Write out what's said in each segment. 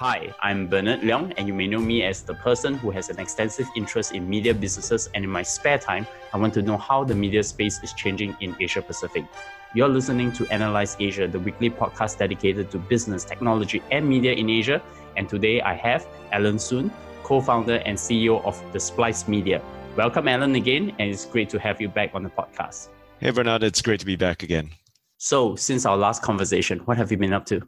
Hi, I'm Bernard Leong, and you may know me as the person who has an extensive interest in media businesses. And in my spare time, I want to know how the media space is changing in Asia Pacific. You're listening to Analyse Asia, the weekly podcast dedicated to business, technology, and media in Asia. And today I have Alan Soon, co founder and CEO of The Splice Media. Welcome, Alan, again, and it's great to have you back on the podcast. Hey, Bernard, it's great to be back again. So, since our last conversation, what have you been up to?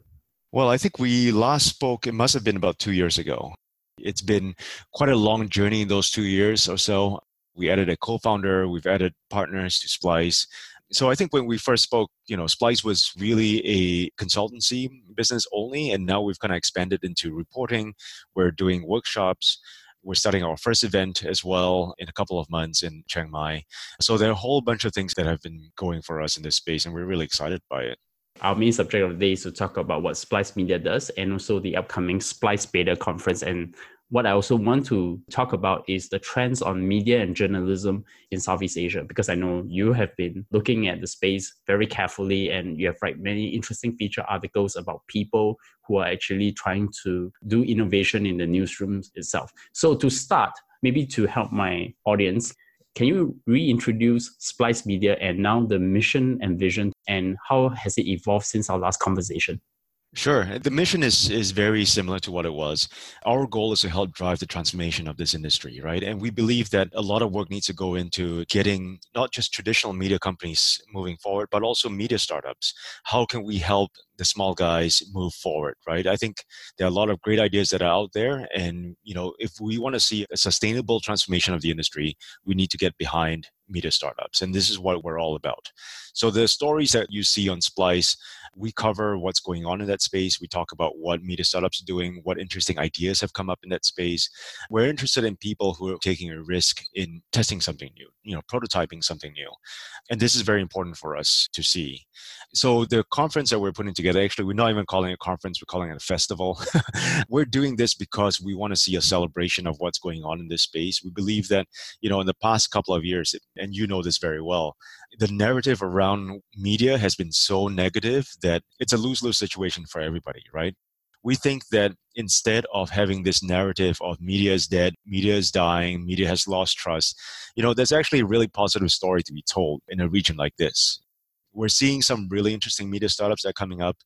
Well, I think we last spoke, it must have been about two years ago. It's been quite a long journey in those two years or so. We added a co founder, we've added partners to Splice. So I think when we first spoke, you know, Splice was really a consultancy business only, and now we've kind of expanded into reporting. We're doing workshops. We're starting our first event as well in a couple of months in Chiang Mai. So there are a whole bunch of things that have been going for us in this space, and we're really excited by it. Our main subject of the day is to talk about what Splice Media does and also the upcoming Splice Beta conference. And what I also want to talk about is the trends on media and journalism in Southeast Asia, because I know you have been looking at the space very carefully and you have write many interesting feature articles about people who are actually trying to do innovation in the newsrooms itself. So to start, maybe to help my audience, can you reintroduce Splice Media and now the mission and vision, and how has it evolved since our last conversation? Sure. The mission is is very similar to what it was. Our goal is to help drive the transformation of this industry, right? And we believe that a lot of work needs to go into getting not just traditional media companies moving forward, but also media startups. How can we help the small guys move forward, right? I think there are a lot of great ideas that are out there and, you know, if we want to see a sustainable transformation of the industry, we need to get behind media startups. And this is what we're all about. So the stories that you see on Splice, we cover what's going on in that space. We talk about what media startups are doing, what interesting ideas have come up in that space. We're interested in people who are taking a risk in testing something new, you know, prototyping something new. And this is very important for us to see. So the conference that we're putting together, actually, we're not even calling it a conference, we're calling it a festival. we're doing this because we want to see a celebration of what's going on in this space. We believe that, you know, in the past couple of years, and you know this very well, the narrative around media has been so negative that it's a lose lose situation for everybody, right? We think that instead of having this narrative of media is dead, media is dying, media has lost trust, you know, there's actually a really positive story to be told in a region like this. We're seeing some really interesting media startups that are coming up,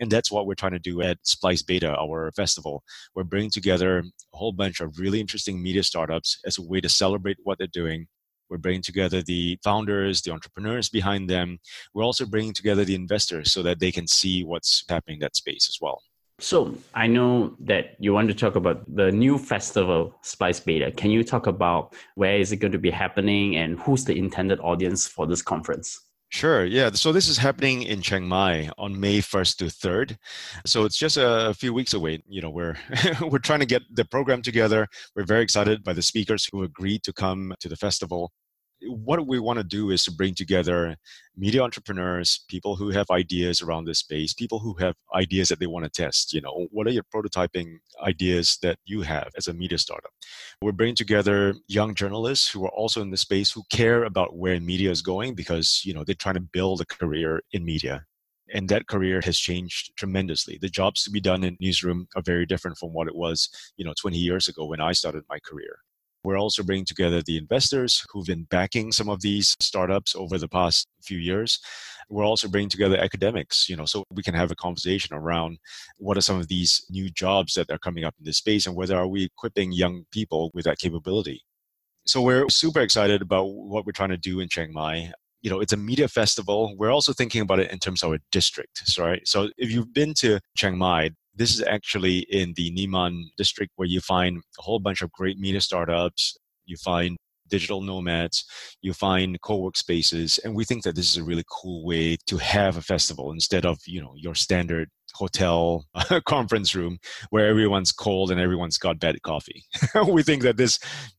and that's what we're trying to do at Splice Beta, our festival. We're bringing together a whole bunch of really interesting media startups as a way to celebrate what they're doing, we're bringing together the founders, the entrepreneurs behind them. We're also bringing together the investors so that they can see what's happening in that space as well. So I know that you want to talk about the new festival, Splice Beta. Can you talk about where is it going to be happening and who's the intended audience for this conference? Sure. Yeah. So this is happening in Chiang Mai on May 1st to 3rd. So it's just a few weeks away. You know, we're we're trying to get the program together. We're very excited by the speakers who agreed to come to the festival what we want to do is to bring together media entrepreneurs, people who have ideas around this space, people who have ideas that they want to test. You know, what are your prototyping ideas that you have as a media startup? We're bringing together young journalists who are also in the space who care about where media is going because, you know, they're trying to build a career in media and that career has changed tremendously the jobs to be done in newsroom are very different from what it was you know 20 years ago when i started my career we're also bringing together the investors who've been backing some of these startups over the past few years. We're also bringing together academics, you know, so we can have a conversation around what are some of these new jobs that are coming up in this space and whether are we equipping young people with that capability. So we're super excited about what we're trying to do in Chiang Mai you know it's a media festival we're also thinking about it in terms of a district right so if you've been to chiang mai this is actually in the Nimman district where you find a whole bunch of great media startups. You find digital nomads, you find co-work spaces, and we think that this is a really cool way to have a festival instead of you know your standard hotel conference room where everyone's cold and everyone's got bad coffee. we think that this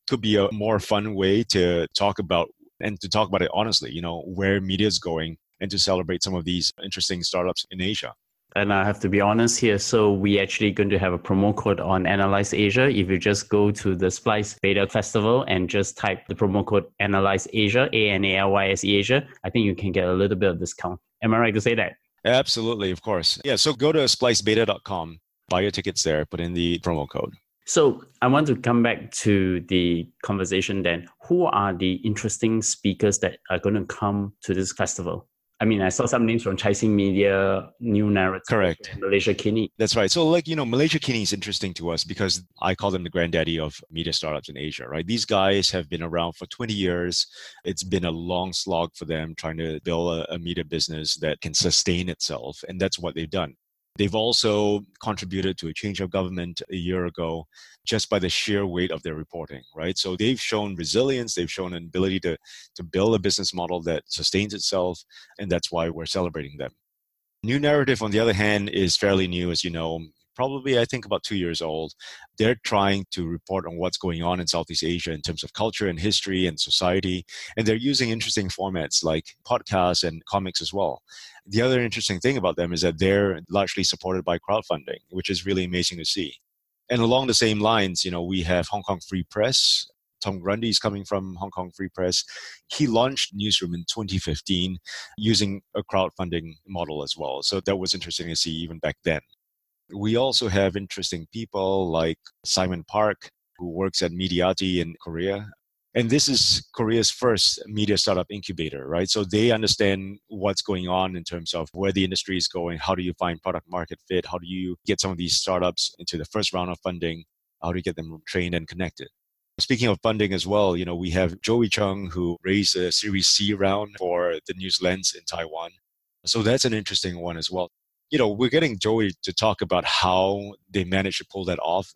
could be a more fun way to talk about and to talk about it honestly, you know, where media is going and to celebrate some of these interesting startups in Asia and I have to be honest here. So we actually going to have a promo code on Analyse Asia. If you just go to the Splice Beta Festival and just type the promo code Analyse Asia, A N A L Y S E Asia, I think you can get a little bit of discount. Am I right to say that? Absolutely, of course. Yeah, so go to splicebeta.com Buy your tickets there, put in the promo code. So I want to come back to the conversation then. Who are the interesting speakers that are going to come to this festival? I mean, I saw some names from Chasing Media, New Naratif, correct, Malaysiakini. That's right. So, like you know, Malaysiakini is interesting to us because I call them the granddaddy of media startups in Asia. Right? These guys have been around for 20 years. It's been a long slog for them trying to build a, a media business that can sustain itself, and that's what they've done. They've also contributed to a change of government a year ago just by the sheer weight of their reporting, right? So they've shown resilience, they've shown an ability to, to build a business model that sustains itself, and that's why we're celebrating them. New Naratif, on the other hand, is fairly new, as you know probably I think about two years old. They're trying to report on what's going on in Southeast Asia in terms of culture and history and society, and they're using interesting formats like podcasts and comics as well. The other interesting thing about them is that they're largely supported by crowdfunding, which is really amazing to see. And along the same lines, you know, we have Hong Kong Free Press. Tom Grundy is coming from Hong Kong Free Press. He launched Newsroom in 2015 using a crowdfunding model as well. So that was interesting to see even back then. We also have interesting people like Simon Park, who works at Mediati in Korea. And this is Korea's first media startup incubator, right? So they understand what's going on in terms of where the industry is going. How do you find product market fit? How do you get some of these startups into the first round of funding? How do you get them trained and connected? Speaking of funding as well, you know, we have Joey Chung who raised a Series C round for the News Lens in Taiwan. So that's an interesting one as well you know, we're getting Joey to talk about how they managed to pull that off.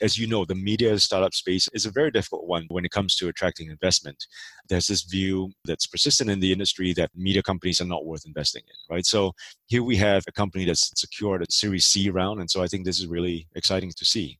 As you know, the media startup space is a very difficult one when it comes to attracting investment. There's this view that's persistent in the industry that media companies are not worth investing in, right? So here we have a company that's secured a Series C round, and so I think this is really exciting to see.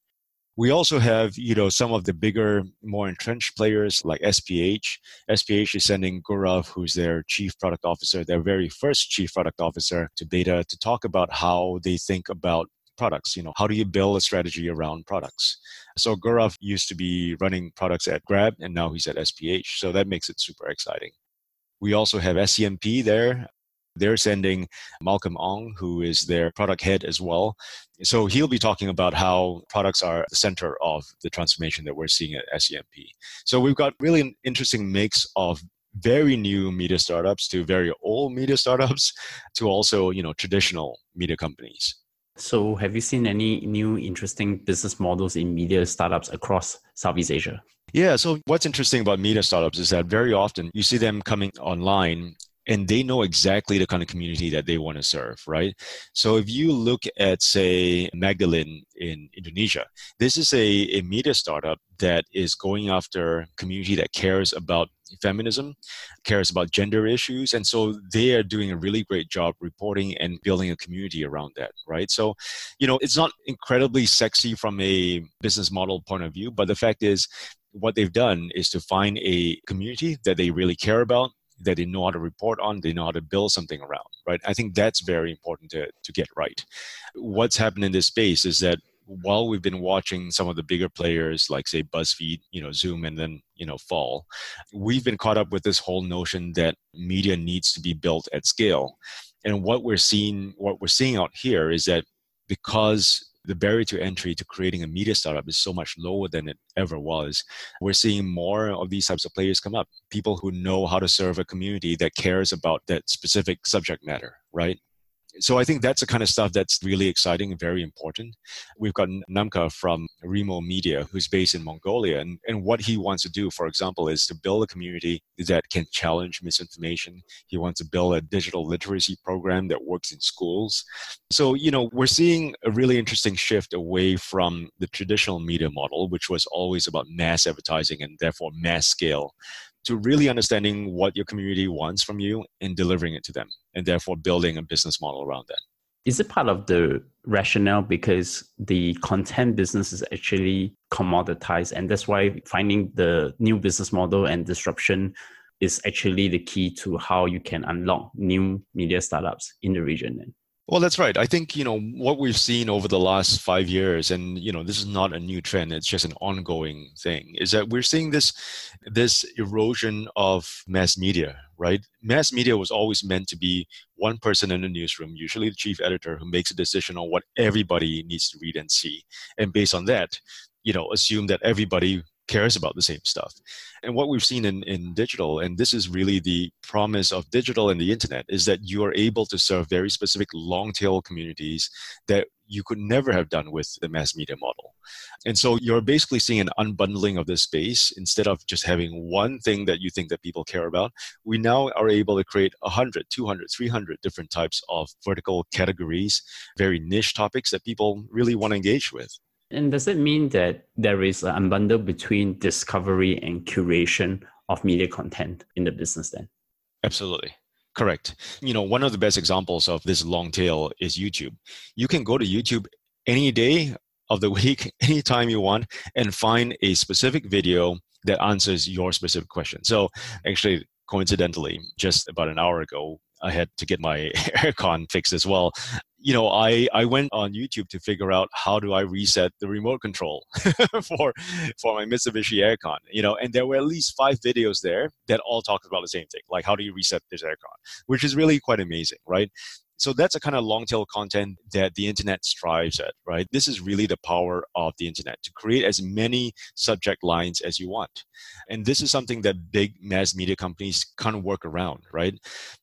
We also have, you know, some of the bigger, more entrenched players like SPH. SPH is sending Gaurav, who's their chief product officer, their very first chief product officer, to Beta to talk about how they think about products. You know, how do you build a strategy around products? So Gaurav used to be running products at Grab, and now he's at SPH. So that makes it super exciting. We also have SCMP there. They're sending Malcolm Ong, who is their product head as well. So he'll be talking about how products are the center of the transformation that we're seeing at SCMP. So we've got really an interesting mix of very new media startups to very old media startups to also, you know, traditional media companies. So have you seen any new interesting business models in media startups across Southeast Asia? Yeah, so what's interesting about media startups is that very often you see them coming online and they know exactly the kind of community that they want to serve, right? So if you look at, say, Magdalene in Indonesia, this is a, a media startup that is going after community that cares about feminism, cares about gender issues, and so they are doing a really great job reporting and building a community around that, right? So, you know, it's not incredibly sexy from a business model point of view, but the fact is, what they've done is to find a community that they really care about that they know how to report on, they know how to build something around, right? I think that's very important to, to get right. What's happened in this space is that while we've been watching some of the bigger players like say BuzzFeed, you know, Zoom and then, you know, fall, we've been caught up with this whole notion that media needs to be built at scale. And what we're seeing what we're seeing out here is that because the barrier to entry to creating a media startup is so much lower than it ever was. We're seeing more of these types of players come up, people who know how to serve a community that cares about that specific subject matter, right? So I think that's the kind of stuff that's really exciting and very important. We've got Namka from Remo Media, who's based in Mongolia, and, and what he wants to do, for example, is to build a community that can challenge misinformation. He wants to build a digital literacy program that works in schools. So, you know, we're seeing a really interesting shift away from the traditional media model, which was always about mass advertising and therefore mass scale, to really understanding what your community wants from you and delivering it to them, and therefore building a business model around that. Is it part of the rationale because the content business is actually commoditized, and that's why finding the new business model and disruption is actually the key to how you can unlock new media startups in the region? Well, that's right. I think, you know, what we've seen over the last five years, and, you know, this is not a new trend, it's just an ongoing thing, is that we're seeing this, this erosion of mass media, right? Mass media was always meant to be one person in the newsroom, usually the chief editor, who makes a decision on what everybody needs to read and see. And based on that, you know, assume that everybody cares about the same stuff. And what we've seen in, in digital, and this is really the promise of digital and the internet, is that you are able to serve very specific long tail communities that you could never have done with the mass media model. And so you're basically seeing an unbundling of this space instead of just having one thing that you think that people care about. We now are able to create 100, 200, 300 different types of vertical categories, very niche topics that people really want to engage with. And does it mean that there is an unbundle between discovery and curation of media content in the business then? Absolutely. Correct. You know, one of the best examples of this long tail is YouTube. You can go to YouTube any day of the week, anytime you want, and find a specific video that answers your specific question. So, actually, coincidentally, just about an hour ago, I had to get my aircon fixed as well you know, I, I went on YouTube to figure out how do I reset the remote control for for my Mitsubishi aircon, you know, and there were at least five videos there that all talked about the same thing, like how do you reset this aircon, which is really quite amazing, right? So that's a kind of long tail content that the internet strives at right? This is really the power of the internet to create as many subject lines as you want. And this is something that big mass media companies can't work around right?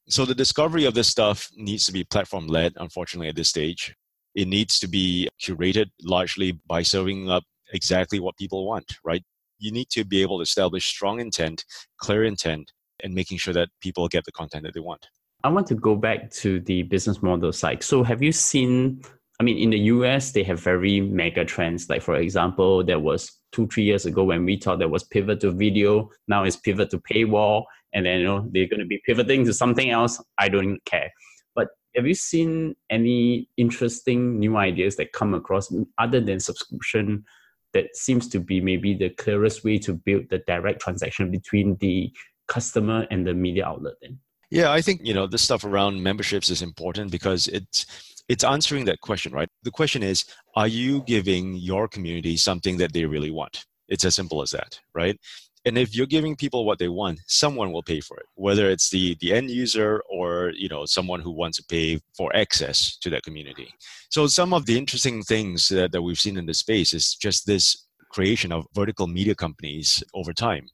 So the discovery of this stuff needs to be platform led unfortunately at this stage. It needs to be curated largely by serving up exactly what people want right? You need to be able to establish strong intent clear intent and making sure that people get the content that they want I want to go back to the business model side. So, have you seen? I mean, in the US, they have very mega trends. Like, for example, there was two, three years ago when we thought there was pivot to video. Now it's pivot to paywall, and then you know they're going to be pivoting to something else. I don't care. But have you seen any interesting new ideas that come across other than subscription? That seems to be maybe the clearest way to build the direct transaction between the customer and the media outlet. Then. Yeah, I think you know this stuff around memberships is important because it's it's answering that question, right? The question is, are you giving your community something that they really want? It's as simple as that, right? And if you're giving people what they want, someone will pay for it, whether it's the the end user or you know someone who wants to pay for access to that community. So some of the interesting things that, that we've seen in this space is just this creation of vertical media companies over time.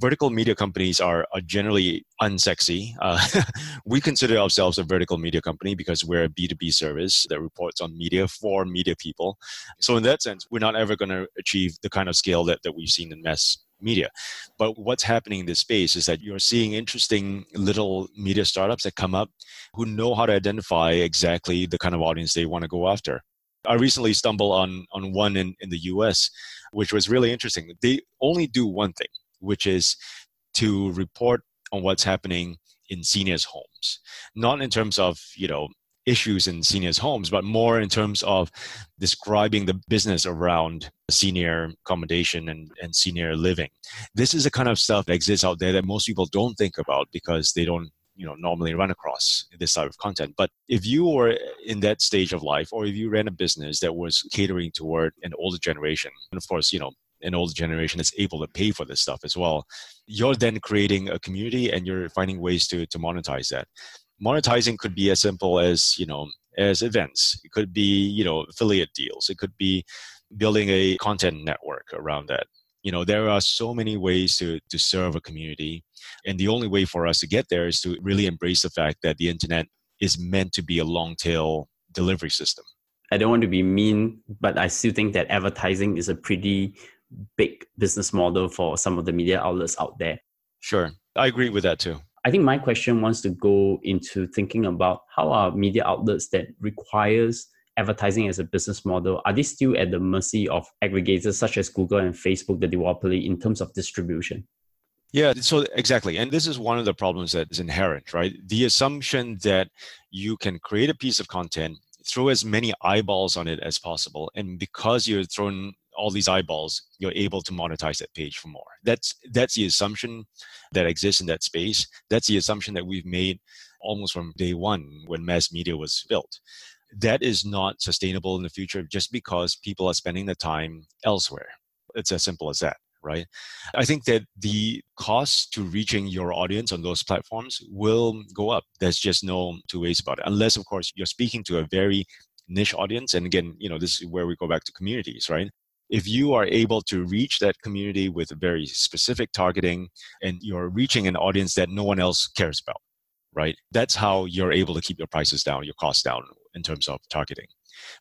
Vertical media companies are, are generally unsexy. Uh, we consider ourselves a vertical media company because we're a B2B service that reports on media for media people. So, in that sense, we're not ever going to achieve the kind of scale that, that we've seen in mass media. But what's happening in this space is that you're seeing interesting little media startups that come up who know how to identify exactly the kind of audience they want to go after. I recently stumbled on on one in, in the US, which was really interesting. They only do one thing, which is to report on what's happening in seniors' homes. Not in terms of, you know, issues in seniors' homes, but more in terms of describing the business around senior accommodation and, and senior living. This is the kind of stuff that exists out there that most people don't think about because they don't you know normally run across this type of content. But if you were in that stage of life or if you ran a business that was catering toward an older generation and of course you know an older generation is able to pay for this stuff as well you're then creating a community and you're finding ways to to monetize that. Monetizing could be as simple as you know as events. It could be you know affiliate deals. It could be building a content network around that you know there are so many ways to to serve a community. And the only way for us to get there is to really embrace the fact that the internet is meant to be a long tail delivery system. I don't want to be mean but i still think that advertising is a pretty big business model for some of the media outlets out there. Sure. I agree with that too. I think my question wants to go into thinking about how are media outlets that requires advertising as a business model, are they still at the mercy of aggregators such as Google and Facebook, the duopoly, in terms of distribution? Yeah, so exactly. And this is one of the problems that is inherent, right? The assumption that you can create a piece of content, throw as many eyeballs on it as possible. And because you're throwing all these eyeballs, you're able to monetize that page for more. That's that's the assumption that exists in that space. That's the assumption that we've made almost from day one when mass media was built. That is not sustainable in the future just because people are spending the time elsewhere. It's as simple as that right? I think that the cost to reaching your audience on those platforms will go up. There's just no two ways about it. Unless, of course, you're speaking to a very niche audience. And again, you know, this is where we go back to communities, right? If you are able to reach that community with very specific targeting and you're reaching an audience that no one else cares about, right? That's how you're able to keep your prices down, your costs down in terms of targeting.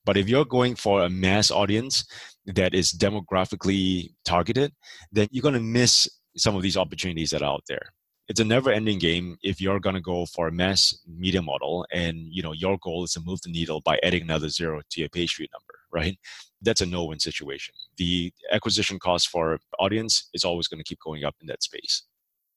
But if you're going for a mass audience that is demographically targeted, then you're going to miss some of these opportunities that are out there. It's a never-ending game if you're going to go for a mass media model and you know your goal is to move the needle by adding another zero to your page view number, right? That's a no-win situation. The acquisition cost for audience is always going to keep going up in that space.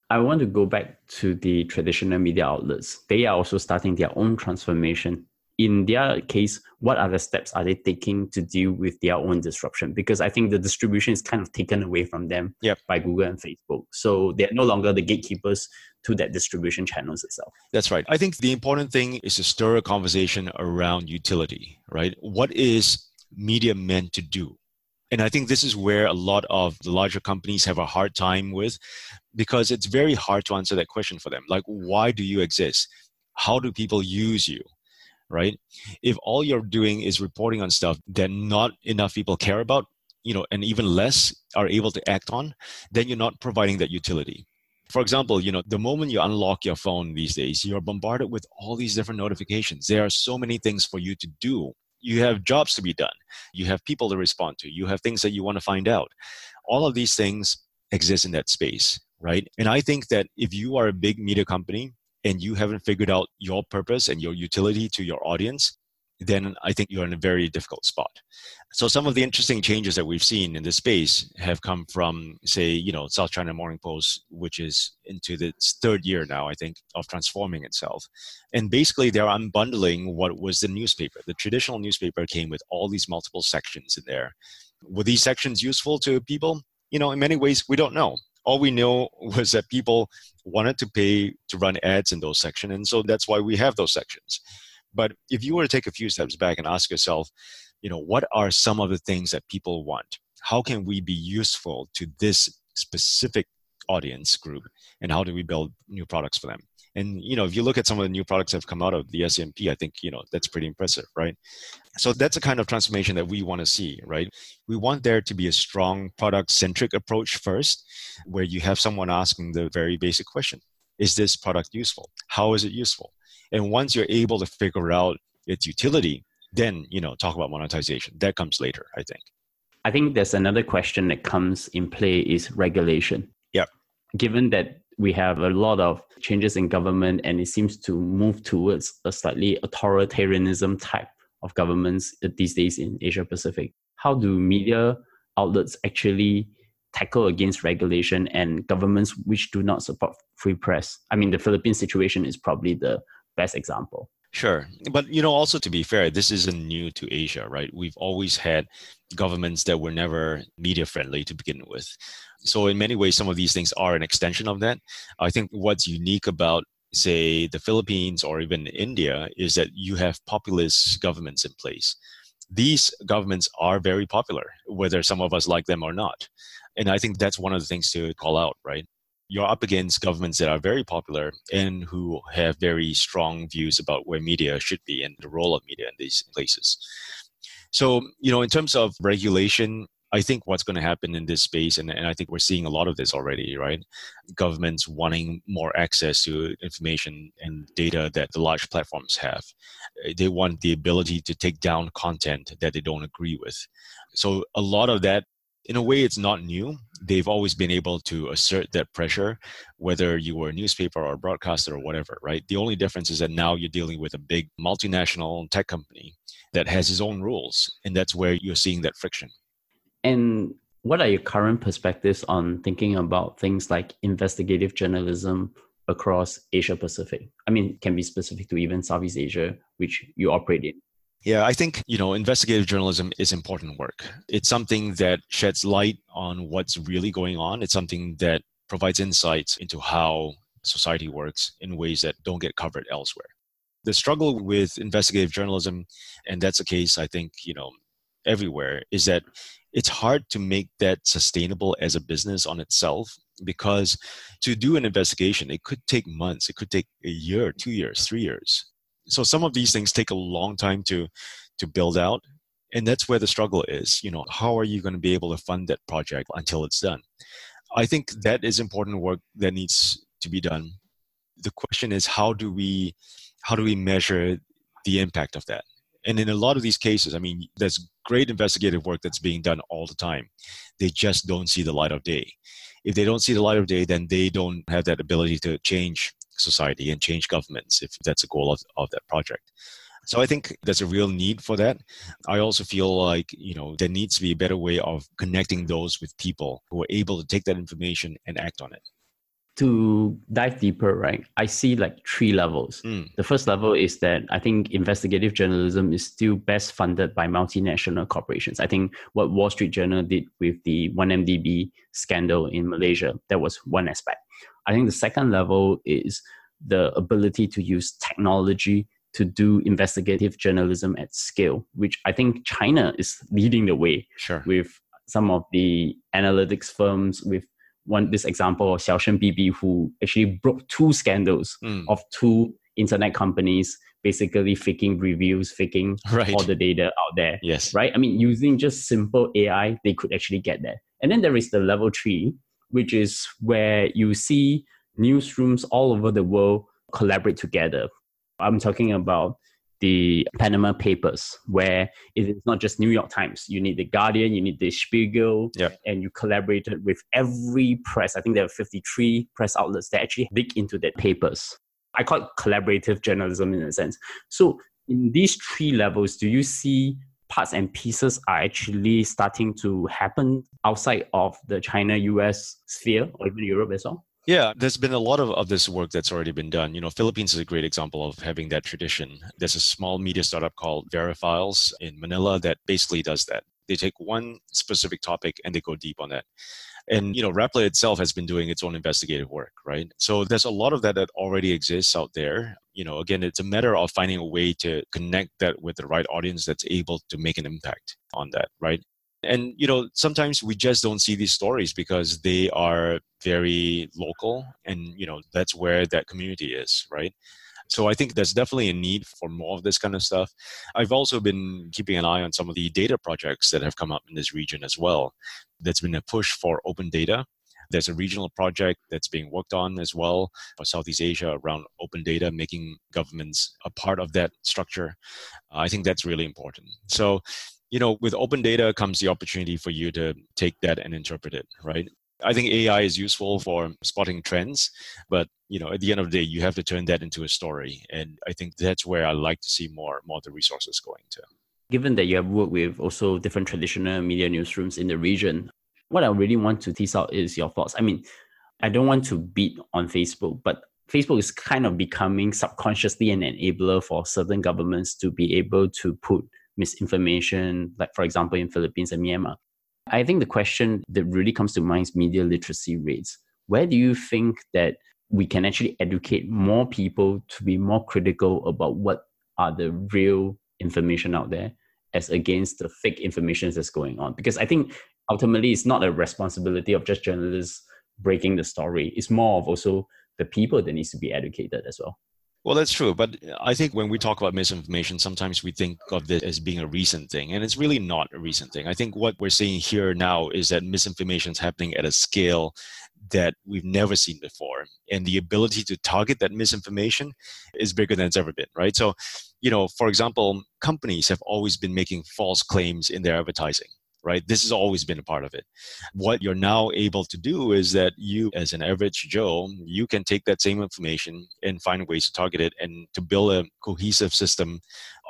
I want to go back to the traditional media outlets. They are also starting their own transformation in their case, what other steps are they taking to deal with their own disruption? Because I think the distribution is kind of taken away from them yep. by Google and Facebook. So they're no longer the gatekeepers to that distribution channels itself. That's right. I think the important thing is to stir a conversation around utility, right? What is media meant to do? And I think this is where a lot of the larger companies have a hard time with because it's very hard to answer that question for them. Like, why do you exist? How do people use you? Right? If all you're doing is reporting on stuff that not enough people care about, you know, and even less are able to act on, then you're not providing that utility. For example, you know, the moment you unlock your phone these days, you're bombarded with all these different notifications. There are so many things for you to do. You have jobs to be done. You have people to respond to. You have things that you want to find out. All of these things exist in that space, right? And I think that if you are a big media company and you haven't figured out your purpose and your utility to your audience, then I think you're in a very difficult spot. So some of the interesting changes that we've seen in this space have come from, say, you know, South China Morning Post, which is into its third year now, I think, of transforming itself. And basically, they're unbundling what was the newspaper. The traditional newspaper came with all these multiple sections in there. Were these sections useful to people? You know, in many ways, we don't know all we know was that people wanted to pay to run ads in those sections and so that's why we have those sections. But if you were to take a few steps back and ask yourself you know what are some of the things that people want? How can we be useful to this specific audience group and how do we build new products for them and you know, if you look at some of the new products that have come out of the SCMP, I think you know that's pretty impressive, right? So that's a kind of transformation that we want to see, right? We want there to be a strong product-centric approach first, where you have someone asking the very basic question: Is this product useful? How is it useful? And once you're able to figure out its utility, then you know talk about monetization. That comes later, I think. I think there's another question that comes in play is regulation. Yeah. Given that we have a lot of changes in government and it seems to move towards a slightly authoritarianism type of governments uh, these days in Asia Pacific. How do media outlets actually tackle against regulation and governments which do not support free press? I mean, the Philippine situation is probably the best example. Sure. But, you know, also to be fair, this isn't new to Asia, right? We've always had governments that were never media friendly to begin with. So, in many ways, some of these things are an extension of that. I think what's unique about, say, the Philippines or even India is that you have populist governments in place. These governments are very popular, whether some of us like them or not. And I think that's one of the things to call out, right? You're up against governments that are very popular and who have very strong views about where media should be and the role of media in these places. So, you know, in terms of regulation, I think what's going to happen in this space, and, and I think we're seeing a lot of this already, right? Governments wanting more access to information and data that the large platforms have. They want the ability to take down content that they don't agree with. So, a lot of that in a way it's not new. They've always been able to assert that pressure whether you were a newspaper or a broadcaster or whatever right? The only difference is that now you're dealing with a big multinational tech company that has its own rules and that's where you're seeing that friction. And what are your current perspectives on thinking about things like investigative journalism across asia pacific? I mean can be specific to even southeast asia which you operate in yeah, I think, you know, investigative journalism is important work. It's something that sheds light on what's really going on. It's something that provides insights into how society works in ways that don't get covered elsewhere. the struggle with investigative journalism, and that's the case, I think, you know, everywhere, is that it's hard to make that sustainable as a business on itself because to do an investigation, it could take months, it could take a year, two years, three years. So some of these things take a long time to to build out. And that's where the struggle is. You know, how are you going to be able to fund that project until it's done? I think that is important work that needs to be done. The question is how do we how do we measure the impact of that? And in a lot of these cases, I mean, there's great investigative work that's being done all the time. They just don't see the light of day. If they don't see the light of day, then they don't have that ability to change society and change governments if that's a goal of, of that project. So I think there's a real need for that. I also feel like, you know, there needs to be a better way of connecting those with people who are able to take that information and act on it. To dive deeper, right, I see like three levels. Mm. The first level is that I think investigative journalism is still best funded by multinational corporations. I think what Wall Street Journal did with the 1MDB scandal in Malaysia, that was one aspect. I think the second level is the ability to use technology to do investigative journalism at scale, which I think China is leading the way sure. with some of the analytics firms with one this example of Xiaoshen BB who actually broke two scandals mm. of two internet companies basically faking reviews, faking right. all the data out there. Yes. Right? I mean, using just simple AI, they could actually get there. And then there is the level three, which is where you see newsrooms all over the world collaborate together. I'm talking about the Panama Papers, where it is not just New York Times. You need the Guardian, you need the Spiegel, yep. and you collaborated with every press. I think there are 53 press outlets that actually dig into the papers. I call it collaborative journalism in a sense. So, in these three levels, do you see parts and pieces are actually starting to happen outside of the China US sphere or even Europe as well? Yeah, there's been a lot of, of this work that's already been done. You know, Philippines is a great example of having that tradition. There's a small media startup called VERA Files in Manila that basically does that. They take one specific topic and they go deep on that. And you know, Rappler itself has been doing its own investigative work, right? So there's a lot of that that already exists out there. You know, again, it's a matter of finding a way to connect that with the right audience that's able to make an impact on that, right? and you know sometimes we just don't see these stories because they are very local and you know that's where that community is right so I think there's definitely a need for more of this kind of stuff. I've also been keeping an eye on some of the data projects that have come up in this region as well. That's been a push for open data. There's a regional project that's being worked on as well for Southeast Asia around open data, making governments a part of that structure. Uh, I think that's really important. So you know, with open data comes the opportunity for you to take that and interpret it, right? I think AI is useful for spotting trends, but you know, at the end of the day, you have to turn that into a story, and I think that's where I like to see more more of the resources going to. Given that you have worked with also different traditional media newsrooms in the region, what I really want to tease out is your thoughts. I mean, I don't want to beat on Facebook, but Facebook is kind of becoming subconsciously an enabler for certain governments to be able to put misinformation, like for example in Philippines and Myanmar. I think the question that really comes to mind is media literacy rates. Where do you think that we can actually educate more people to be more critical about what are the real information out there as against the fake information that's going on? Because I think ultimately it's not a responsibility of just journalists breaking the story. It's more of also the people that needs to be educated as well. Well, that's true. But I think when we talk about misinformation, sometimes we think of this as being a recent thing, and it's really not a recent thing. I think what we're seeing here now is that misinformation is happening at a scale that we've never seen before. And the ability to target that misinformation is bigger than it's ever been, right? So, you know, for example, companies have always been making false claims in their advertising right? This has always been a part of it. What you're now able to do is that you, as an average Joe, you can take that same information and find ways to target it and to build a cohesive system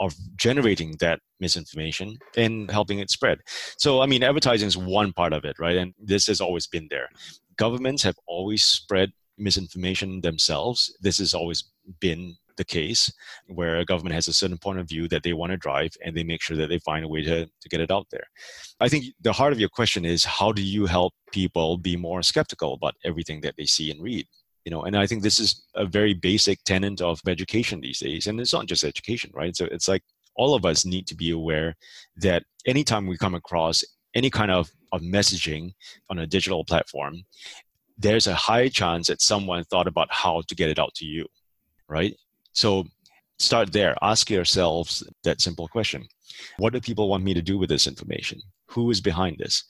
of generating that misinformation and helping it spread. So, I mean, advertising is one part of it, right? And this has always been there. Governments have always spread misinformation themselves. This has always been the case where a government has a certain point of view that they want to drive and they make sure that they find a way to, to get it out there. I think the heart of your question is how do you help people be more skeptical about everything that they see and read? you know and i think this is a very basic tenet of education these days and it's not just education right so it's like all of us need to be aware that anytime we come across any kind of, of messaging on a digital platform there's a high chance that someone thought about how to get it out to you right so start there. Ask yourselves that simple question. What do people want me to do with this information? Who is behind this?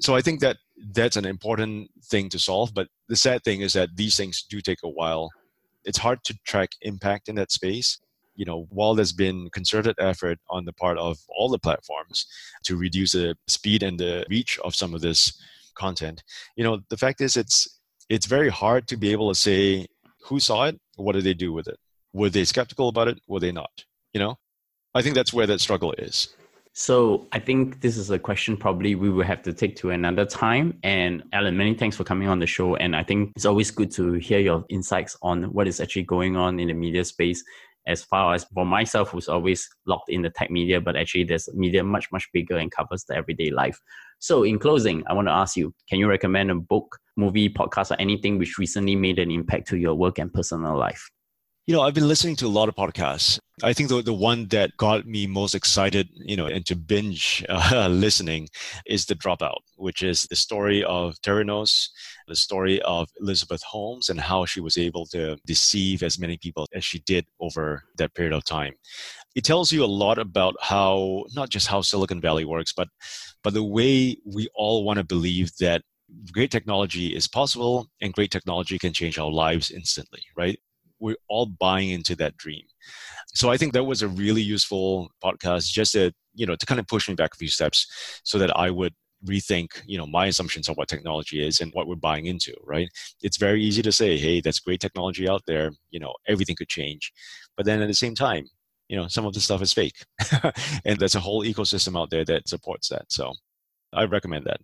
So i think that that's an important thing to solve but the sad thing is that these things do take a while. It's hard to track impact in that space. You know while there's been concerted effort on the part of all the platforms to reduce the speed and the reach of some of this content you know the fact is it's it's very hard to be able to say who saw it what did they do with it were they skeptical about it were they not you know i think that's where that struggle is so I think this is a question probably we will have to take to another time. And Alan, many thanks for coming on the show. And I think it's always good to hear your insights on what is actually going on in the media space. As far as for myself, who's always locked in the tech media, but actually there's media much, much bigger and covers the everyday life. So in closing, I want to ask you, can you recommend a book, movie, podcast, or anything which recently made an impact to your work and personal life? You know, I've been listening to a lot of podcasts. I think the, the one that got me most excited, you know, into binge uh, listening is The Dropout, which is the story of Theranos, the story of Elizabeth Holmes and how she was able to deceive as many people as she did over that period of time. It tells you a lot about how, not just how Silicon Valley works, but, but the way we all want to believe that great technology is possible and great technology can change our lives instantly, right? We're all buying into that dream. So I think that was a really useful podcast just to, you know, to kind of push me back a few steps so that I would rethink, you know, my assumptions on what technology is and what we're buying into, right? It's very easy to say, hey, that's great technology out there, you know, everything could change. But then at the same time, you know, some of the stuff is fake. and there's a whole ecosystem out there that supports that. So I recommend that.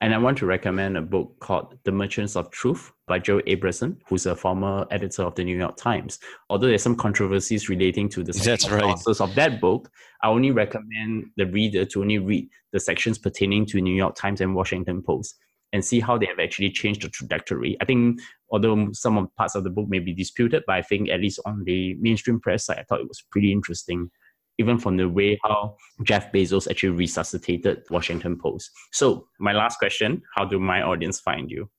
And I want to recommend a book called The Merchants of Truth by Jill Abramson, who's a former editor of the New York Times. Although there's some controversies relating to the That's right. of that book, I only recommend the reader to only read the sections pertaining to New York Times and Washington Post and see how they have actually changed the trajectory. I think although some of parts of the book may be disputed, but I think at least on the mainstream press side, I thought it was pretty interesting even from the way how Jeff Bezos actually resuscitated Washington Post. So, my last question how do my audience find you?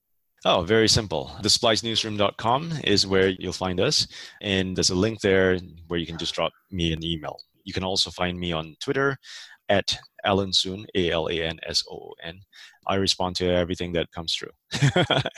Oh, very simple. The splicenewsroom.com is where you'll find us. And there's a link there where you can just drop me an email. You can also find me on Twitter at Alan Soon, A L A N S O O N. I respond to everything that comes through.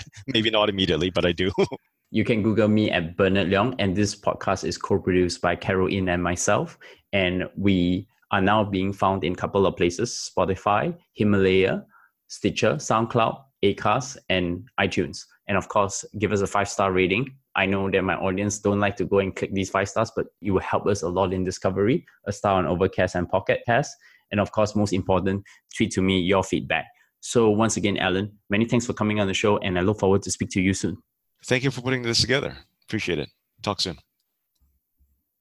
Maybe not immediately, but I do. You can Google me at Bernard Leong, and this podcast is co-produced by Carol In and myself. And we are now being found in a couple of places: Spotify, Himalaya, Stitcher, SoundCloud, Acast, and iTunes. And of course, give us a five-star rating. I know that my audience don't like to go and click these five stars, but it will help us a lot in discovery. A star on Overcast and Pocket Cast. And of course, most important, tweet to me your feedback. So once again, Alan, many thanks for coming on the show, and I look forward to speak to you soon. Thank you for putting this together. Appreciate it. Talk soon.